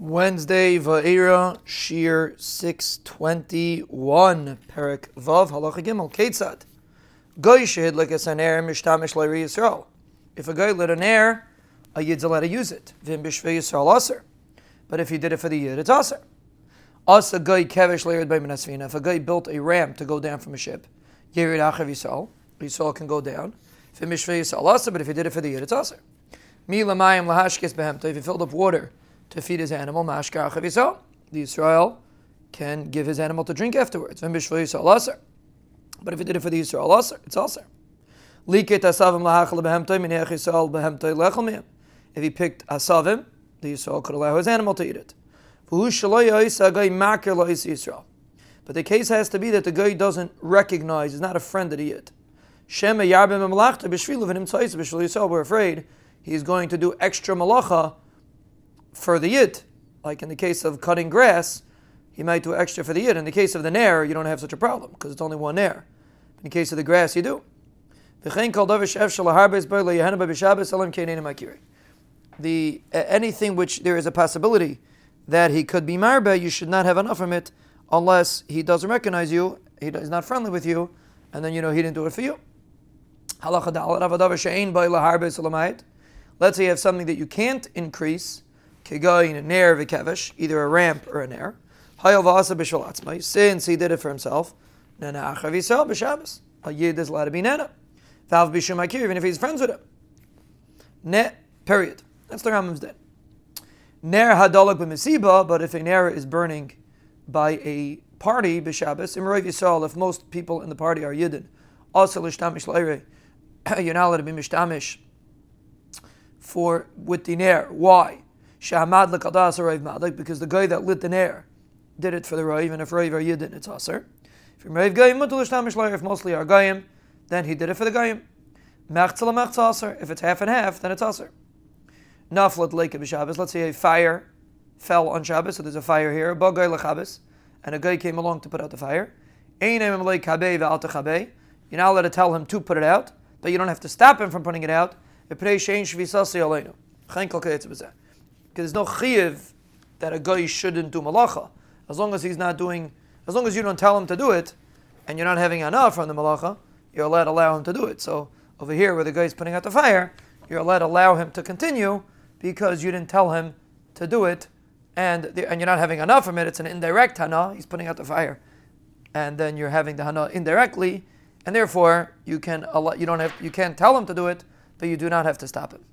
Wednesday, Va'era, Shiur 621, Perek Vav, Halacha Gimel, Ketzad. Goy shehid air mishtamish leiri Yisrael. If a guy lit an air, a yid's allowed to use it. Vim b'shvei Yisrael aser. But if he did it for the yid, it's aser. As a guy kevish leirid by minasvina. If a guy built a ramp to go down from a ship, yirid achav Yisrael, Yisrael can go down. Vim b'shvei Yisrael aser, but if he did it for the yid, it's aser. Mi lamayim lahashkes behemta. If he filled up water to feed his animal, mashkar. The Israel can give his animal to drink afterwards. But if he did it for the Israel, it's also. If he picked asavim, the Israel could allow his animal to eat it. But the case has to be that the guy doesn't recognize, is not a friend that he is. We're afraid he's going to do extra malacha for the yid. Like in the case of cutting grass, he might do extra for the yid. In the case of the nair, you don't have such a problem because it's only one nair. In the case of the grass, you do. The anything which there is a possibility that he could be marbe, you should not have enough from it unless he doesn't recognize you, he is not friendly with you, and then you know he didn't do it for you. Let's say you have something that you can't increase, Kegoyin, a nair v'kevesh, either a ramp or a v'asa b'shal atzmai, since he did it for himself, nana achav yisrael b'shabbos. A yid is allowed to be nana. Vav b'shum akir, even if he's friends with him. Ne, period. That's the Rambam's din. Ner hadolak b'mesiba, but if a nair is burning by a party b'shabbos, imrov yisrael, if most people in the party are yidden, also l'shtamish leire, you're not allowed to be mishtamish for with the nair. Why? Shahamad l'kadas Rav Madlik, because the guy that lit the nair did it for the Rav, and if Rav are Yidin, it's Aser. If you're Rav Gayim, Mutul if mostly are Gayim, then he did it for the Gayim. Mechzel mechzel Aser. If it's half and half, then it's Aser. Naflat Lake of Shabbos, let's say a fire fell on Shabbos, so there's a fire here, Bagay l'Chabbos, and a guy came along to put out the fire. You're not allowed to tell him to put it out, but you don't have to stop him from putting it out because there's no chiyiv that a guy shouldn't do malacha. As long as he's not doing, as long as you don't tell him to do it, and you're not having enough from the malacha, you're allowed to allow him to do it. So over here, where the guy is putting out the fire, you're allowed to allow him to continue because you didn't tell him to do it, and the, and you're not having enough from it. It's an indirect hana. He's putting out the fire, and then you're having the hana indirectly, and therefore you can you don't have you can't tell him to do it, but you do not have to stop him.